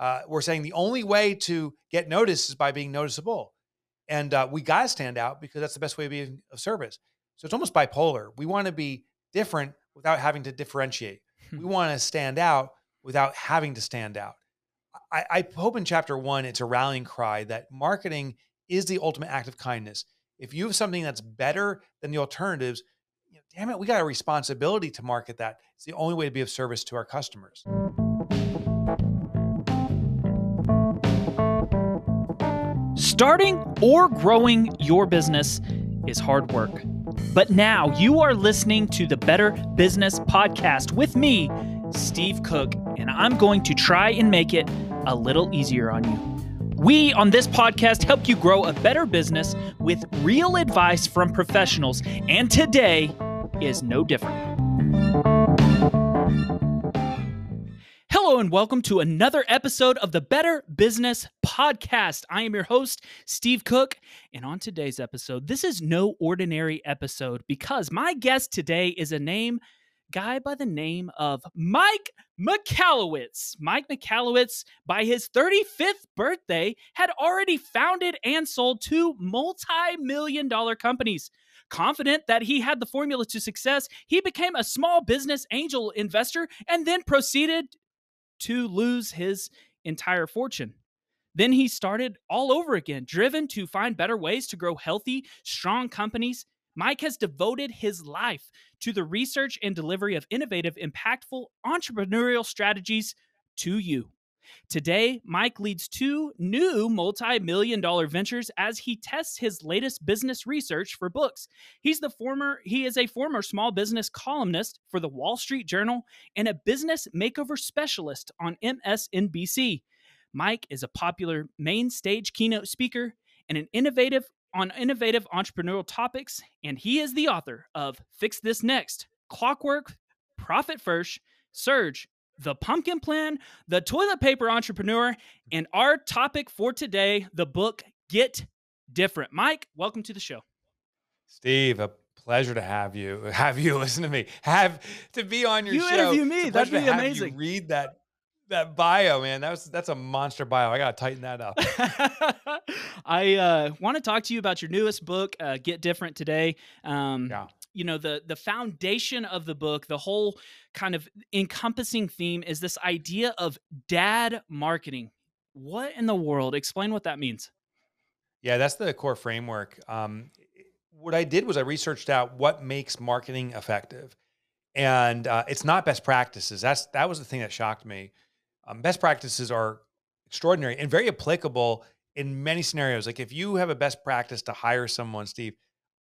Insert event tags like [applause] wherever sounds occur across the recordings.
uh, we're saying the only way to get noticed is by being noticeable. And uh, we got to stand out because that's the best way to be of service. So it's almost bipolar. We want to be different without having to differentiate. [laughs] We want to stand out without having to stand out. I, I hope in chapter one, it's a rallying cry that marketing is the ultimate act of kindness. If you have something that's better than the alternatives, you know, damn it, we got a responsibility to market that. It's the only way to be of service to our customers. Starting or growing your business is hard work. But now you are listening to the Better Business Podcast with me, Steve Cook, and I'm going to try and make it a little easier on you. We on this podcast help you grow a better business with real advice from professionals, and today is no different. And welcome to another episode of the Better Business Podcast. I am your host, Steve Cook. And on today's episode, this is no ordinary episode because my guest today is a name guy by the name of Mike Michalowicz. Mike Michalowicz, by his 35th birthday, had already founded and sold two multi million dollar companies. Confident that he had the formula to success, he became a small business angel investor and then proceeded to lose his entire fortune. Then he started all over again, driven to find better ways to grow healthy, strong companies. Mike has devoted his life to the research and delivery of innovative, impactful entrepreneurial strategies to you. Today, Mike leads two new multi million dollar ventures as he tests his latest business research for books. He's the former, he is a former small business columnist for the Wall Street Journal and a business makeover specialist on MSNBC. Mike is a popular main stage keynote speaker and an innovative on innovative entrepreneurial topics, and he is the author of Fix This Next, Clockwork, Profit First, Surge, The Pumpkin Plan, The Toilet Paper Entrepreneur, and our topic for today, the book Get Different. Mike, welcome to the show. Steve, a pleasure to have you. Have you [laughs] listen to me? Have to be on your You show. interview me. That'd be you amazing. read that that bio, man. That was that's a monster bio. I gotta tighten that up. [laughs] I uh, want to talk to you about your newest book, uh, Get Different, today. Um, Yeah. You know the the foundation of the book, the whole kind of encompassing theme is this idea of dad marketing. What in the world? Explain what that means. Yeah, that's the core framework. Um, what I did was I researched out what makes marketing effective, and uh, it's not best practices. That's that was the thing that shocked me. Um, best practices are extraordinary and very applicable in many scenarios. Like if you have a best practice to hire someone, Steve,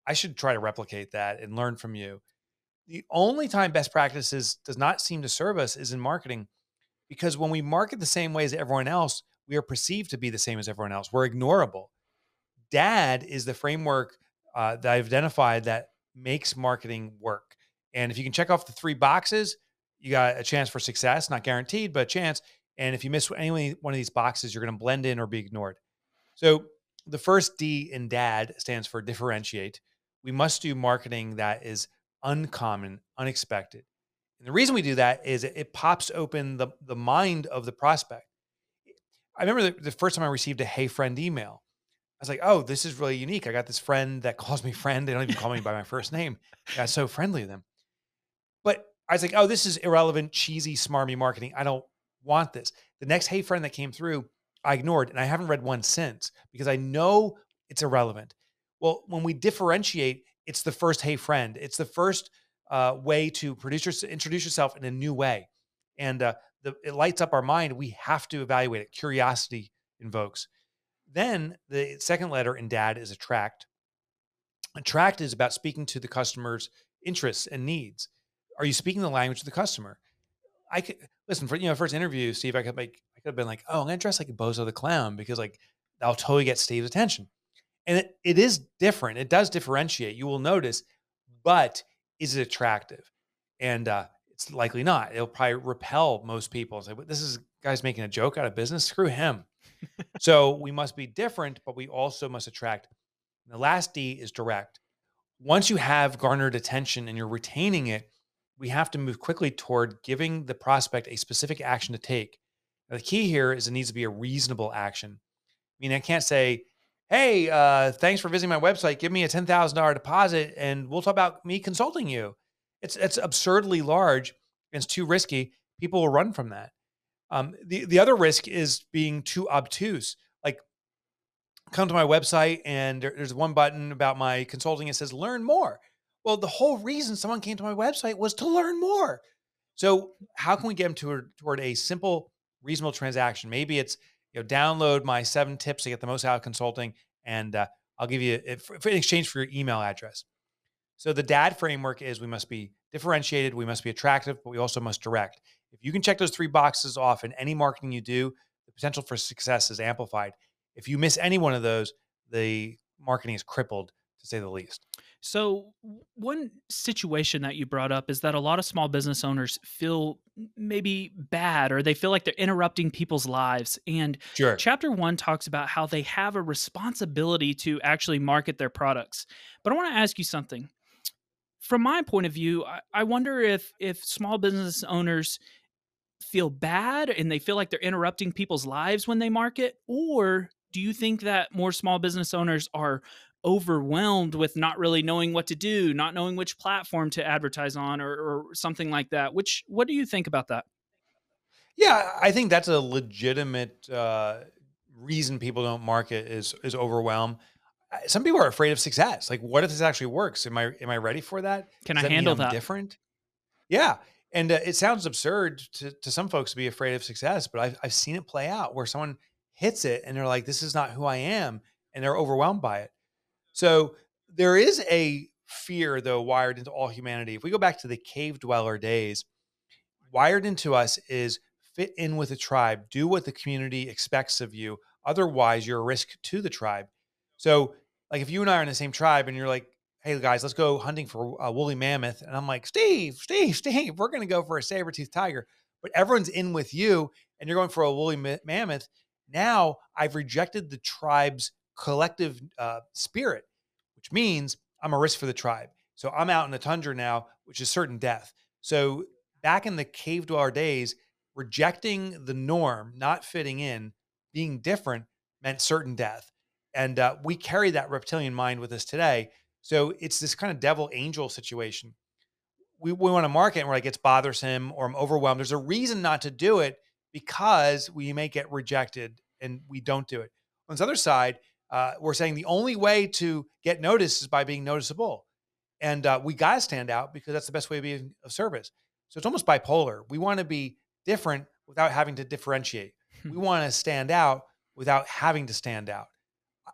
I should try to replicate that and learn from you. The only time best practices does not seem to serve us is in marketing, because when we market the same way as everyone else, we are perceived to be the same as everyone else. We're ignorable. DAD is the framework uh, that I've identified that makes marketing work. And if you can check off the three boxes, you got a chance for success, not guaranteed, but a chance. And if you miss any one of these boxes, you're going to blend in or be ignored. So the first D in DAD stands for differentiate. We must do marketing that is uncommon, unexpected. And the reason we do that is it, pops open the, the mind of the prospect. I remember the, the first time I received a Hey Friend email. I was like, oh, this is really unique. I got this friend that calls me friend. They don't even call me by my first name. I so friendly to them. But I was like, oh, this is irrelevant, cheesy, smarmy marketing. I don't want this. The next Hey Friend that came through, I ignored, and I haven't read one since because I know it's irrelevant. Well, when we differentiate, it's the first Hey Friend. It's the first uh, way to produce introduce yourself in a new way, and uh, the, it lights up our mind. We have to evaluate it. Curiosity invokes. Then the second letter in DAD is attract. Attract is about speaking to the customer's interests and needs. Are you speaking the language of the customer? I could listen for you know first interview, Steve. I could make I could have been like, oh, I'm gonna dress like Bozo the clown because like I'll totally get Steve's attention. And it, it is different. It does differentiate. You will notice, but is it attractive? And uh, it's likely not. It'll probably repel most people. Say, like, this is guy's making a joke out of business. Screw him. so we must be different, but we also must attract. And the last D is direct. Once you have garnered attention and you're retaining it, we have to move quickly toward giving the prospect a specific action to take. Now, the key here is it needs to be a reasonable action. I mean, I can't say, hey, uh, thanks for visiting my website. Give me a $10,000 deposit and we'll talk about me consulting you. It's, it's absurdly large and it's too risky. People will run from that. Um, the, the other risk is being too obtuse. Like, come to my website and there, there's one button about my consulting. It says learn more. Well, the whole reason someone came to my website was to learn more. So, how can we get them toward, toward a simple, reasonable transaction? Maybe it's you know download my seven tips to get the most out of consulting, and uh, I'll give you in exchange for your email address. So the DAD framework is we must be differentiated, we must be attractive, but we also must direct. If you can check those three boxes off in any marketing you do, the potential for success is amplified. If you miss any one of those, the marketing is crippled to say the least. So, one situation that you brought up is that a lot of small business owners feel maybe bad or they feel like they're interrupting people's lives. And sure. chapter one talks about how they have a responsibility to actually market their products. But I want to ask you something. From my point of view, I, I wonder if if small business owners feel bad and they feel like they're interrupting people's lives when they market, or do you think that more small business owners are overwhelmed with not really knowing what to do, not knowing which platform to advertise on, or, or something like that. Which, what do you think about that? Yeah, I think that's a legitimate uh, reason people don't market is is overwhelm. Some people are afraid of success. Like, what if this actually works? Am I am I ready for that? Can Does I that handle that? Different. Yeah, and uh, it sounds absurd to to some folks to be afraid of success, but I've I've seen it play out where someone hits it and they're like, "This is not who I am," and they're overwhelmed by it. So there is a fear, though, wired into all humanity. If we go back to the cave dweller days, wired into us is fit in with the tribe, do what the community expects of you. Otherwise, you're a risk to the tribe. So, like if you and I are in the same tribe and you're like, hey guys, let's go hunting for a woolly mammoth. And I'm like, Steve, Steve, Steve, we're going to go for a saber tooth tiger. But everyone's in with you and you're going for a woolly mammoth. Now I've rejected the tribe's collective uh, spirit which means I'm a risk for the tribe. So I'm out in the tundra now, which is certain death. So back in the cave dweller days, rejecting the norm, not fitting in, being different meant certain death. And uh, we carry that reptilian mind with us today. So it's this kind of devil angel situation. We, we want to market and we're like, it's bothersome or I'm overwhelmed. There's a reason not to do it because we may get rejected and we don't do it. On this other side, uh, we're saying the only way to get noticed is by being noticeable. And uh, we got to stand out because that's the best way to be of service. So it's almost bipolar. We want to be different without having to differentiate. we hmm. want to stand out without having to stand out.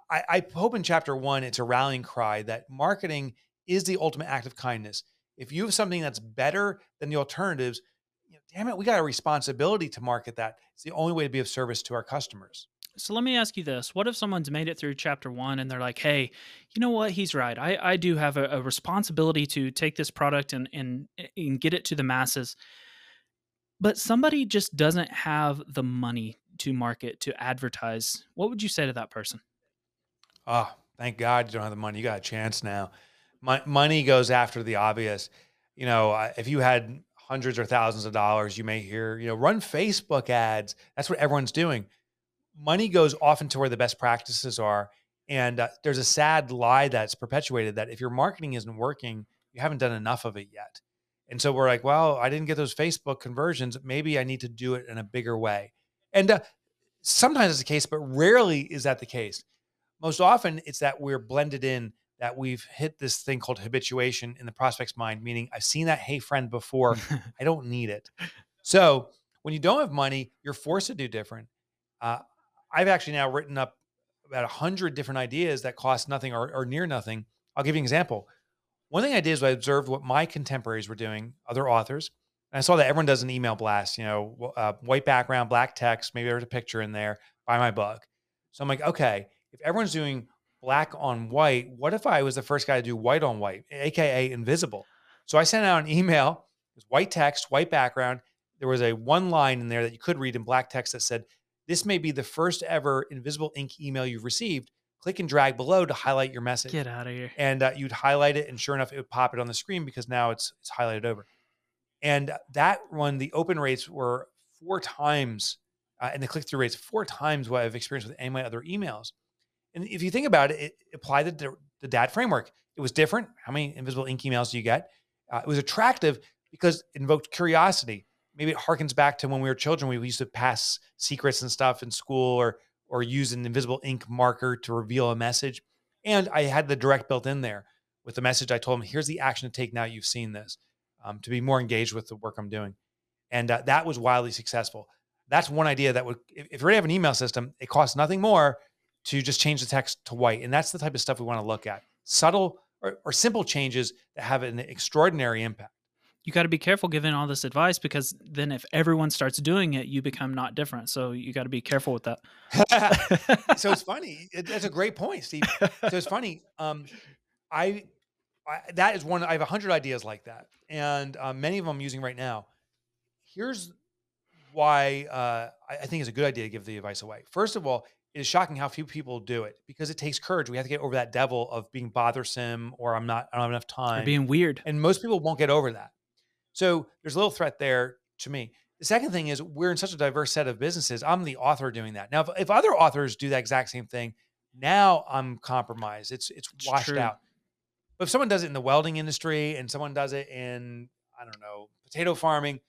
I, I hope in chapter one, it's a rallying cry that marketing is the ultimate act of kindness. If you have something that's better than the alternatives, you know, damn it, we got a responsibility to market that. It's the only way to be of service to our customers. So let me ask you this. What if someone's made it through chapter one and they're like, hey, you know what? He's right. I, I do have a, a responsibility to take this product and, and, and get it to the masses. But somebody just doesn't have the money to market, to advertise. What would you say to that person? Oh, thank God you don't have the money. You got a chance now. My, money goes after the obvious. You know, if you had hundreds or thousands of dollars, you may hear, you know, run Facebook ads. That's what everyone's doing money goes often to where the best practices are. And uh, there's a sad lie that's perpetuated that if your marketing isn't working, you haven't done enough of it yet. And so we're like, well, I didn't get those Facebook conversions. Maybe I need to do it in a bigger way. And uh, sometimes it's the case, but rarely is that the case. Most often, it's that we're blended in, that we've hit this thing called habituation in the prospect's mind, meaning I've seen that hey friend before. [laughs] I don't need it. So when you don't have money, you're forced to do different. Uh, I've actually now written up about a hundred different ideas that cost nothing or, or, near nothing. I'll give you an example. One thing I did is I observed what my contemporaries were doing, other authors, and I saw that everyone does an email blast. You know, uh, white background, black text. Maybe there's a picture in there. Buy my book. So I'm like, okay, if everyone's doing black on white, what if I was the first guy to do white on white, aka invisible? So I sent out an email. It was white text, white background. There was a one line in there that you could read in black text that said, this may be the first ever invisible ink email you've received. Click and drag below to highlight your message. Get out of here. And uh, you'd highlight it, and sure enough, it would pop it on the screen because now it's it's highlighted over. And that one, the open rates were four times uh, and the click through rates four times what I've experienced with any of my other emails. And if you think about it, it applied the, the DAD framework. It was different. How many invisible ink emails do you get? Uh, it was attractive because it invoked curiosity. Maybe it harkens back to when we were children. We used to pass secrets and stuff in school, or or use an invisible ink marker to reveal a message. And I had the direct built in there with the message. I told them, "Here's the action to take now. You've seen this." Um, to be more engaged with the work I'm doing, and uh, that was wildly successful. That's one idea that would, if, if you already have an email system, it costs nothing more to just change the text to white, and that's the type of stuff we want to look at. Subtle or, or simple changes that have an extraordinary impact. You got to be careful giving all this advice because then if everyone starts doing it, you become not different. So you got to be careful with that. [laughs] so it's [laughs] funny. It, that's a great point, Steve. So it's funny. Um, I, I, that is one. I have a hundred ideas like that, and uh, many of them I'm using right now. Here's why uh, I, I think it's a good idea to give the advice away. First of all, it is shocking how few people do it because it takes courage. We have to get over that devil of being bothersome or I'm not, I don't have enough time. Or being weird. And most people won't get over that. So there's a little threat there to me. The second thing is we're in such a diverse set of businesses. I'm the author doing that. Now, if, if other authors do that exact same thing, now I'm compromised. It's it's washed True. out. But if someone does it in the welding industry and someone does it in, I don't know, potato farming,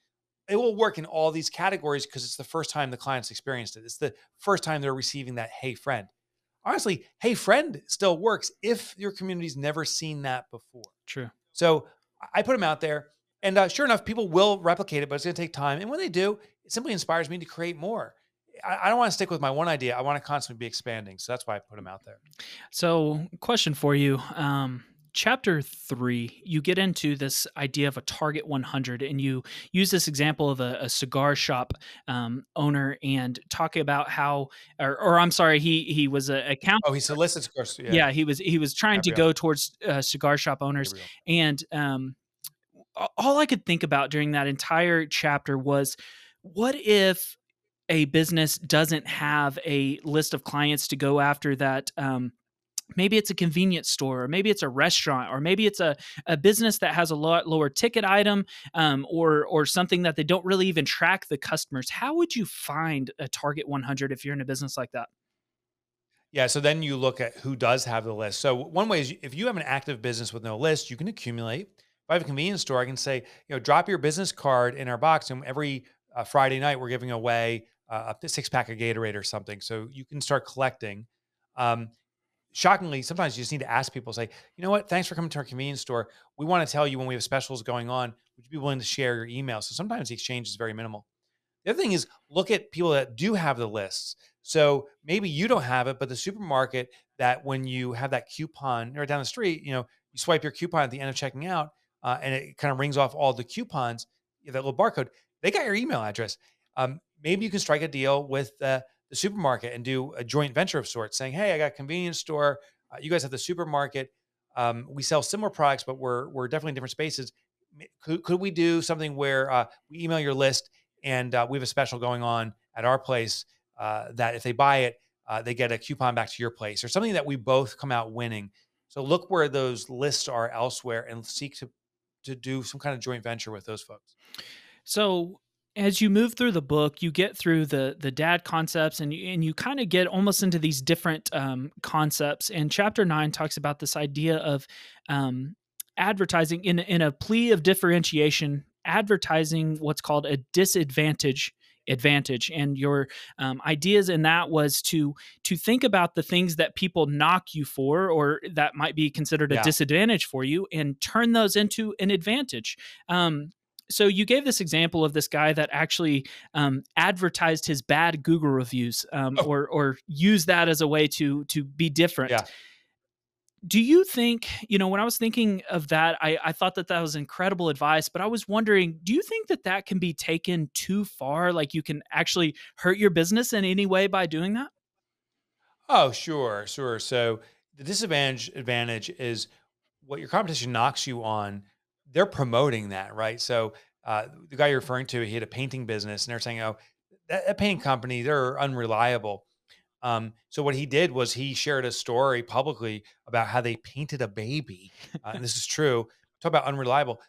it will work in all these categories because it's the first time the client's experienced it. It's the first time they're receiving that hey friend. Honestly, hey friend still works if your community's never seen that before. True. So I put them out there, and uh, sure enough, people will replicate it, but it's going to take time. And when they do, it simply inspires me to create more. I, I don't want to stick with my one idea. I want to constantly be expanding. So that's why I put them out there. So, question for you. Um, chapter three, you get into this idea of a target 100, and you use this example of a, a cigar shop um, owner and talk about how, or, or, I'm sorry, he he was a account. Oh, he solicits cigars. Yeah. yeah, he was he was trying Gabriel. to go towards uh, cigar shop owners, Gabriel. and um, all I could think about during that entire chapter was, what if a business doesn't have a list of clients to go after that um, maybe it's a convenience store or maybe it's a restaurant or maybe it's a, a business that has a lot lower ticket item um, or or something that they don't really even track the customers how would you find a target 100 if you're in a business like that? Yeah so then you look at who does have the list. So one way is if you have an active business with no list you can accumulate i have a convenience store i can say you know drop your business card in our box and every uh, friday night we're giving away uh, a six pack of gatorade or something so you can start collecting um, shockingly, sometimes you just need to ask people, say, you know what, thanks for coming to our convenience store. We want to tell you when we have specials going on. Would you be willing to share your email? So sometimes the exchange is very minimal. The other thing is look at people that do have the lists. So maybe you don't have it, but the supermarket that when you have that coupon right down the street, you know, you swipe your coupon at the end of checking out, uh, and it kind of rings off all the coupons, that little barcode. They got your email address. Um, maybe you can strike a deal with uh, the supermarket and do a joint venture of sorts, saying, "Hey, I got a convenience store. Uh, you guys have the supermarket. Um, we sell similar products, but we're we're definitely in different spaces. Could, could we do something where uh, we email your list and uh, we have a special going on at our place uh, that if they buy it, uh, they get a coupon back to your place, or something that we both come out winning. So look where those lists are elsewhere and seek to to do some kind of joint venture with those folks. So as you move through the book, you get through the the dad concepts, and you, and you kind of get almost into these different um, concepts. And chapter nine talks about this idea of um, advertising in in a plea of differentiation, advertising what's called a disadvantage advantage and your um, ideas in that was to to think about the things that people knock you for or that might be considered a yeah. disadvantage for you and turn those into an advantage um, so you gave this example of this guy that actually um, advertised his bad Google reviews, um, oh. or or used that as a way to to be different. Yeah. Do you think you know when I was thinking of that, I, I thought that that was incredible advice, but I was wondering, do you think that that can be taken too far? Like you can actually hurt your business in any way by doing that? Oh, sure, sure. So the disadvantage advantage is what your competition knocks you on they're promoting that, right? So uh, the guy you're referring to, he had a painting business, and they're saying, "Oh, that, that painting company, they're unreliable." Um, so what he did was he shared a story publicly about how they painted a baby, uh, and this is true. Talk about unreliable,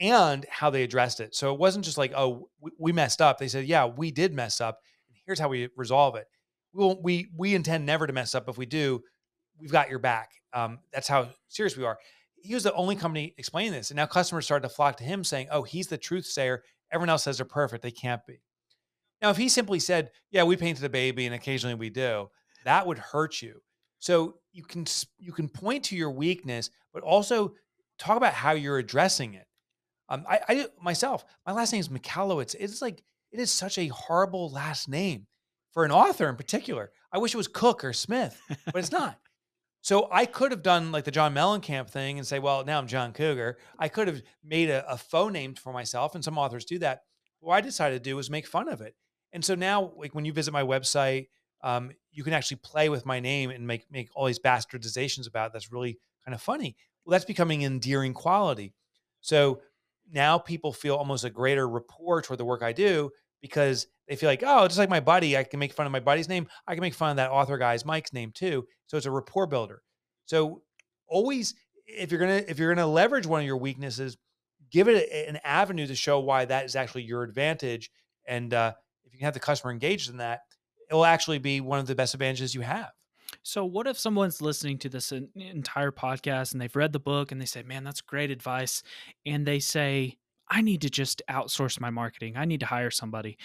and how they addressed it. So it wasn't just like, "Oh, we, messed up." They said, "Yeah, we did mess up. And here's how we resolve it. We will we we intend never to mess up. If we do, we've got your back. Um, that's how serious we are. He was the only company explaining this, and now customers started to flock to him, saying, "Oh, he's the truth sayer. Everyone else says they're perfect. They can't be." Now, if he simply said, "Yeah, we painted a baby, and occasionally we do," that would hurt you. So you can you can point to your weakness, but also talk about how you're addressing it. Um, I, I myself, my last name is Michalowicz. It's like it is such a horrible last name for an author in particular. I wish it was Cook or Smith, but it's not. So I could have done like the John Mellencamp thing and say, well, now I'm John Cougar. I could have made a, a faux name for myself, and some authors do that. What I decided to do was make fun of it. And so now, like when you visit my website, um, you can actually play with my name and make make all these bastardizations about it. That's really kind of funny. Well, that's becoming endearing quality. So now people feel almost a greater rapport toward the work I do because they feel like, oh, just like my buddy, I can make fun of my buddy's name. I can make fun of that author guy's Mike's name too. So it's a rapport builder. So always, if you're gonna if you're gonna leverage one of your weaknesses, give it an avenue to show why that is actually your advantage. And uh, you have the customer engaged in that, it will actually be one of the best advantages you have. So, what if someone's listening to this entire podcast and they've read the book and they say, "Man, that's great advice," and they say, "I need to just outsource my marketing. I need to hire somebody."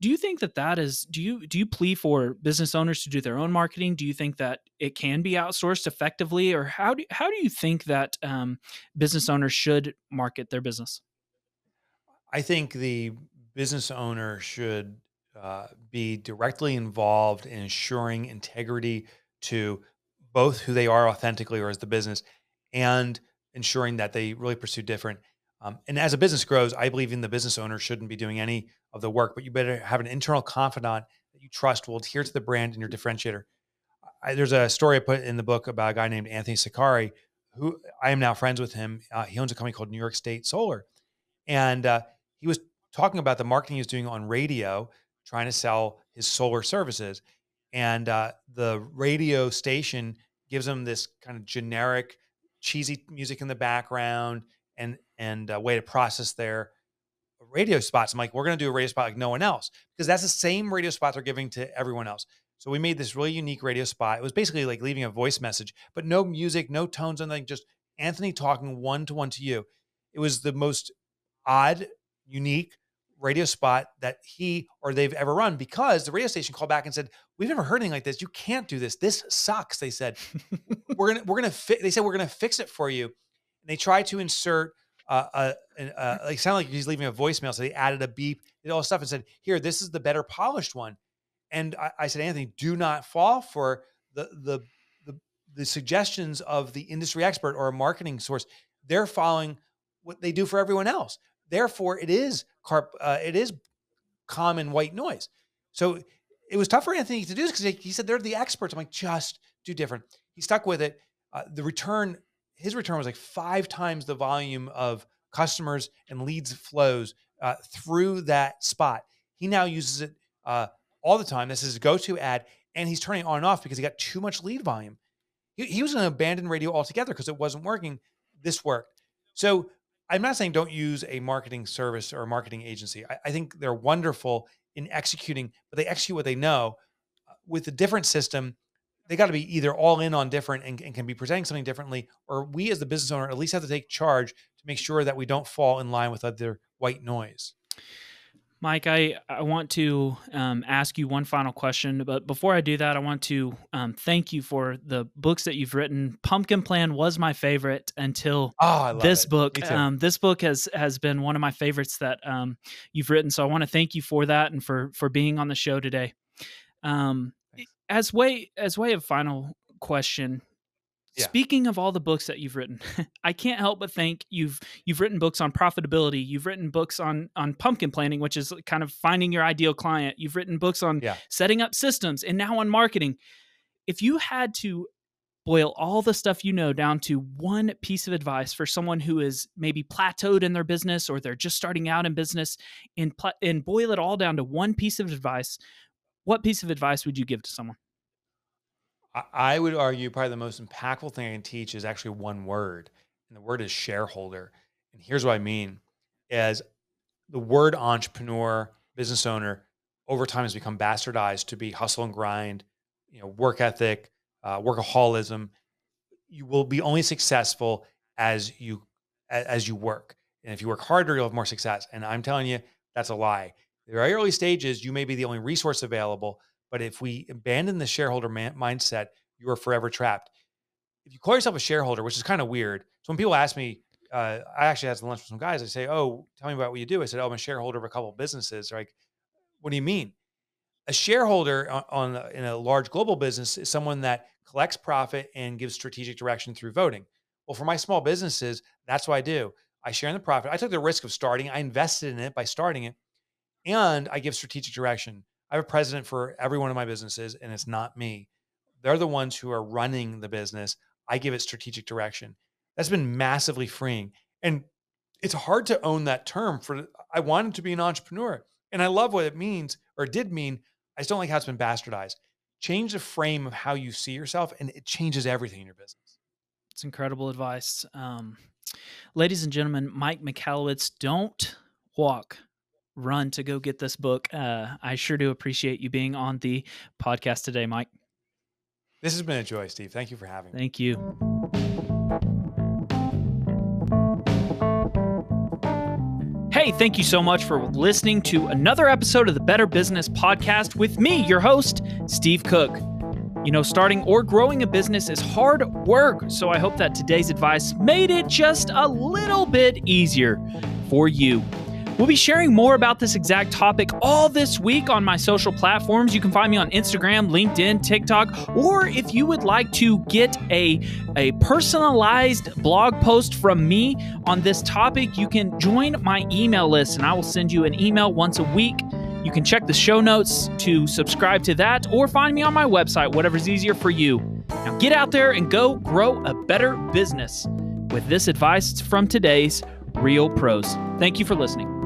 Do you think that that is? Do you do you plea for business owners to do their own marketing? Do you think that it can be outsourced effectively, or how do how do you think that um, business owners should market their business? I think the business owner should uh, be directly involved in ensuring integrity to both who they are authentically or as the business and ensuring that they really pursue different. Um, and as a business grows, I believe in the business owner shouldn't be doing any of the work, but you better have an internal confidant that you trust will adhere to the brand and your differentiator. I, there's a story I put in the book about a guy named Anthony Sicari, who I am now friends with him. Uh, he owns a company called New York State Solar. And uh, he was talking about the marketing he's doing on radio trying to sell his solar services. And uh, the radio station gives him this kind of generic, cheesy music in the background and and a way to process their radio spots. I'm like, we're going to do a radio spot like no one else because that's the same radio spot they're giving to everyone else. So we made this really unique radio spot. It was basically like leaving a voice message, but no music, no tones, anything, just Anthony talking one to one to you. It was the most odd, unique, radio spot that he or they've ever run because the radio station called back and said, "We've never heard anything like this. You can't do this. This sucks." They said, [laughs] "We're gonna we're gonna fi-, they said we're gonna fix it for you." And they tried to insert uh, a, a, a like sounded like he's leaving a voicemail, so they added a beep, did all this stuff, and said, "Here, this is the better polished one." And I, I said, Anthony, do not fall for the the the the suggestions of the industry expert or a marketing source. They're following what they do for everyone else. Therefore, it is carp, uh, it is common white noise. So it was tough for Anthony to do this because he said they're the experts. I'm like, just do different. He stuck with it. Uh, the return, his return was like five times the volume of customers and leads flows uh, through that spot. He now uses it uh, all the time. This is his go-to ad, and he's turning on and off because he got too much lead volume. He, he was going to abandon radio altogether because it wasn't working. This worked. So I'm not saying don't use a marketing service or a marketing agency. I, I think they're wonderful in executing, but they execute what they know. Uh, with a different system, they got to be either all in on different and, and, can be presenting something differently, or we as the business owner at least have to take charge to make sure that we don't fall in line with other white noise. Mike, I, I want to um, ask you one final question, but before I do that, I want to um, thank you for the books that you've written. Pumpkin Plan was my favorite until oh, this it. book. Um, this book has has been one of my favorites that um, you've written. So I want to thank you for that and for for being on the show today. Um, as way as way of final question, yeah. Speaking of all the books that you've written, [laughs] I can't help but think you've you've written books on profitability. You've written books on on pumpkin planning, which is kind of finding your ideal client. You've written books on yeah. setting up systems, and now on marketing. If you had to boil all the stuff you know down to one piece of advice for someone who is maybe plateaued in their business or they're just starting out in business, and pl- and boil it all down to one piece of advice, what piece of advice would you give to someone? I would argue probably the most impactful thing I can teach is actually one word, and the word is shareholder. And here's what I mean: as the word entrepreneur, business owner, over time has become bastardized to be hustle and grind, you know, work ethic, uh, workaholism. You will be only successful as you as you work. And if you work harder, you'll have more success. And I'm telling you, that's a lie. The very early stages, you may be the only resource available. But if we abandon the shareholder man- mindset, you are forever trapped. If you call yourself a shareholder, which is kind of weird. So when people ask me, uh, I actually had some lunch with some guys. I say, "Oh, tell me about what you do." I said, "Oh, I'm a shareholder of a couple of businesses." They're like, what do you mean? A shareholder on, on in a large global business is someone that collects profit and gives strategic direction through voting. Well, for my small businesses, that's what I do. I share in the profit. I took the risk of starting. I invested in it by starting it, and I give strategic direction. I have a president for every one of my businesses, and it's not me. They're the ones who are running the business. I give it strategic direction. That's been massively freeing. And it's hard to own that term for I wanted to be an entrepreneur. And I love what it means or did mean. I just don't like how it's been bastardized. Change the frame of how you see yourself, and it changes everything in your business. It's incredible advice. Um, ladies and gentlemen, Mike Michalowicz, don't walk, run to go get this book. Uh, I sure do appreciate you being on the podcast today, Mike. This has been a joy, Steve. Thank you for having me. Thank you. Hey, thank you so much for listening to another episode of the Better Business Podcast with me, your host, Steve Cook. You know, starting or growing a business is hard work, so I hope that today's advice made it just a little bit easier for you. We'll be sharing more about this exact topic all this week on my social platforms. You can find me on Instagram, LinkedIn, TikTok, or if you would like to get a, a personalized blog post from me on this topic, you can join my email list and I will send you an email once a week. You can check the show notes to subscribe to that or find me on my website, whatever's easier for you. Now get out there and go grow a better business with this advice from today's Real Pros. Thank you for listening.